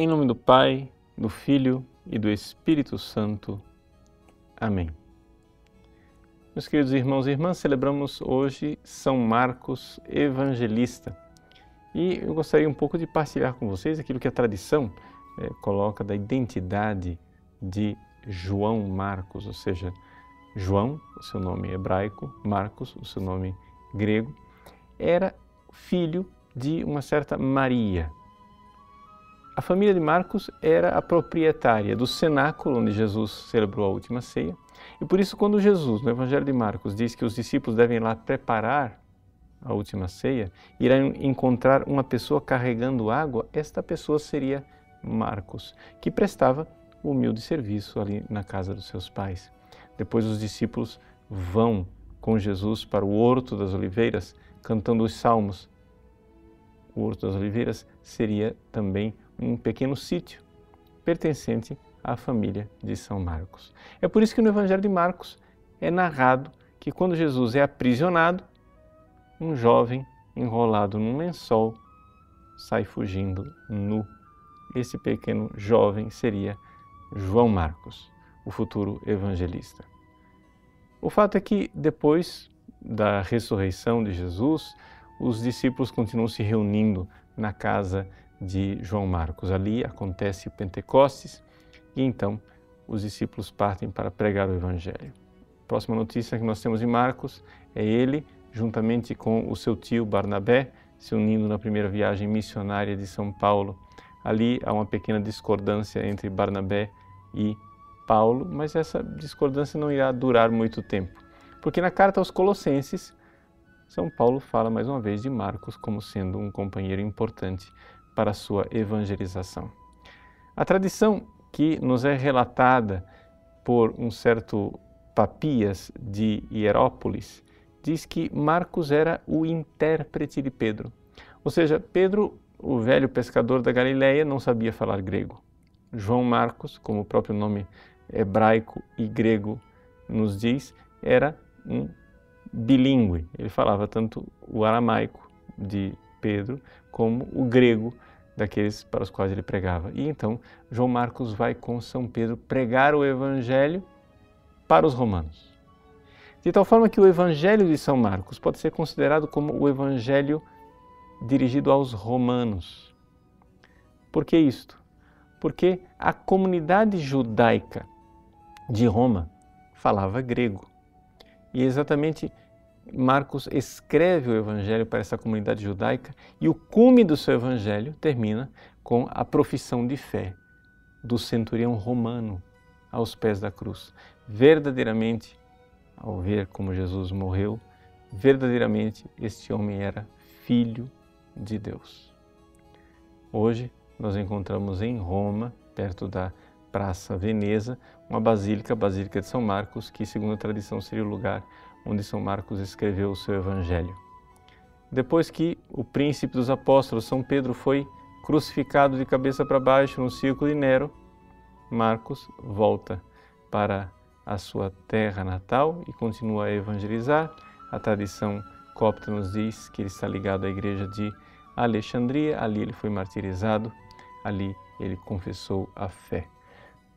Em nome do Pai, do Filho e do Espírito Santo. Amém. Meus queridos irmãos e irmãs, celebramos hoje São Marcos Evangelista. E eu gostaria um pouco de partilhar com vocês aquilo que a tradição é, coloca da identidade de João Marcos, ou seja, João, o seu nome hebraico, Marcos, o seu nome grego, era filho de uma certa Maria. A família de Marcos era a proprietária do cenáculo onde Jesus celebrou a última ceia. E por isso, quando Jesus, no Evangelho de Marcos, diz que os discípulos devem lá preparar a última ceia, irá encontrar uma pessoa carregando água, esta pessoa seria Marcos, que prestava humilde serviço ali na casa dos seus pais. Depois os discípulos vão com Jesus para o Horto das Oliveiras, cantando os salmos. O Horto das Oliveiras seria também um pequeno sítio pertencente à família de São Marcos. É por isso que no Evangelho de Marcos é narrado que quando Jesus é aprisionado, um jovem enrolado num lençol sai fugindo nu. Esse pequeno jovem seria João Marcos, o futuro evangelista. O fato é que depois da ressurreição de Jesus, os discípulos continuam se reunindo na casa de João Marcos. Ali acontece o Pentecostes e então os discípulos partem para pregar o Evangelho. Próxima notícia que nós temos em Marcos é ele, juntamente com o seu tio Barnabé, se unindo na primeira viagem missionária de São Paulo. Ali há uma pequena discordância entre Barnabé e Paulo, mas essa discordância não irá durar muito tempo. Porque na carta aos Colossenses, São Paulo fala mais uma vez de Marcos como sendo um companheiro importante para a sua evangelização. A tradição que nos é relatada por um certo Papias de Hierópolis diz que Marcos era o intérprete de Pedro. Ou seja, Pedro, o velho pescador da Galileia, não sabia falar grego. João Marcos, como o próprio nome hebraico e grego nos diz, era um bilíngue. Ele falava tanto o aramaico de Pedro como o grego daqueles para os quais ele pregava. E então João Marcos vai com São Pedro pregar o evangelho para os romanos. De tal forma que o evangelho de São Marcos pode ser considerado como o evangelho dirigido aos romanos. Por que isto? Porque a comunidade judaica de Roma falava grego. E exatamente Marcos escreve o evangelho para essa comunidade judaica e o cume do seu evangelho termina com a profissão de fé do centurião romano aos pés da cruz. Verdadeiramente, ao ver como Jesus morreu, verdadeiramente este homem era filho de Deus. Hoje nós encontramos em Roma, perto da Praça Veneza, uma basílica, a Basílica de São Marcos, que, segundo a tradição, seria o lugar onde São Marcos escreveu o seu Evangelho. Depois que o príncipe dos apóstolos, São Pedro, foi crucificado de cabeça para baixo no círculo de Nero, Marcos volta para a sua terra natal e continua a evangelizar. A tradição copta nos diz que ele está ligado à igreja de Alexandria, ali ele foi martirizado, ali ele confessou a fé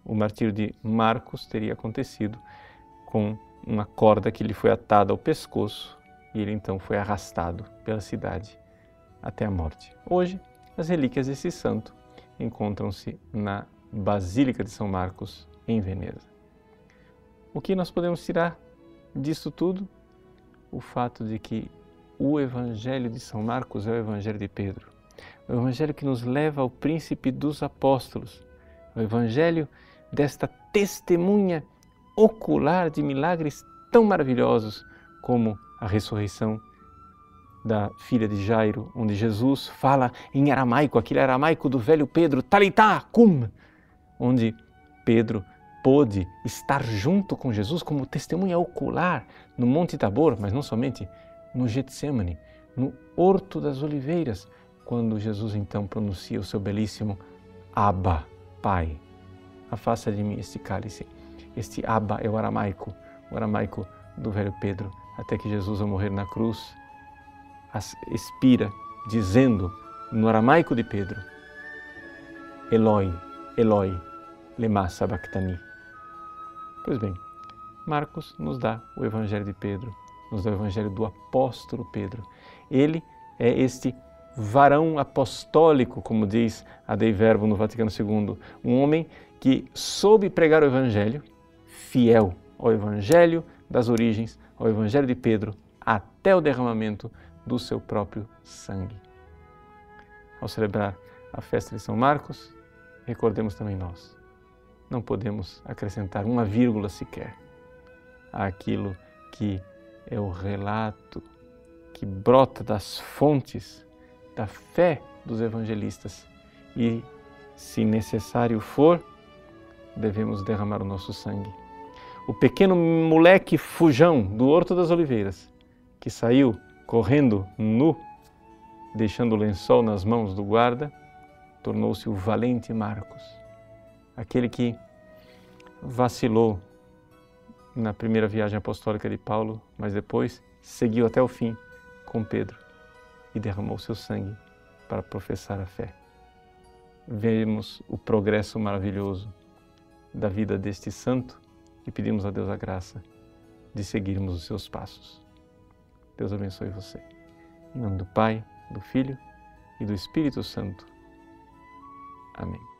o martírio de Marcos teria acontecido com uma corda que lhe foi atada ao pescoço e ele então foi arrastado pela cidade até a morte. Hoje, as relíquias desse santo encontram-se na Basílica de São Marcos, em Veneza. O que nós podemos tirar disso tudo? O fato de que o Evangelho de São Marcos é o Evangelho de Pedro, o Evangelho que nos leva ao príncipe dos apóstolos, o Evangelho desta testemunha ocular de milagres tão maravilhosos como a ressurreição da filha de Jairo, onde Jesus fala em aramaico, aquele aramaico do velho Pedro, Talitá, cum, onde Pedro pôde estar junto com Jesus como testemunha ocular no Monte Tabor, mas não somente no Getsemane, no Horto das Oliveiras, quando Jesus então pronuncia o seu belíssimo Abba, Pai afasta de mim este cálice. Este Abba é o aramaico, o aramaico do velho Pedro, até que Jesus, ao morrer na cruz, expira, dizendo no aramaico de Pedro: Eloi, Eloi, lema sabachthani. Pois bem, Marcos nos dá o Evangelho de Pedro, nos dá o Evangelho do apóstolo Pedro. Ele é este varão apostólico, como diz a Dei Verbo no Vaticano II, um homem que soube pregar o Evangelho, fiel ao Evangelho das origens, ao Evangelho de Pedro, até o derramamento do seu próprio sangue. Ao celebrar a festa de São Marcos, recordemos também nós. Não podemos acrescentar uma vírgula sequer àquilo que é o relato que brota das fontes da fé dos evangelistas e, se necessário for, devemos derramar o nosso sangue. O pequeno moleque fujão do Horto das Oliveiras, que saiu correndo nu, deixando o lençol nas mãos do guarda, tornou-se o valente Marcos, aquele que vacilou na primeira viagem apostólica de Paulo, mas depois seguiu até o fim com Pedro e derramou seu sangue para professar a fé. Vemos o progresso maravilhoso da vida deste santo e pedimos a Deus a graça de seguirmos os seus passos. Deus abençoe você. Em nome do Pai, do Filho e do Espírito Santo. Amém.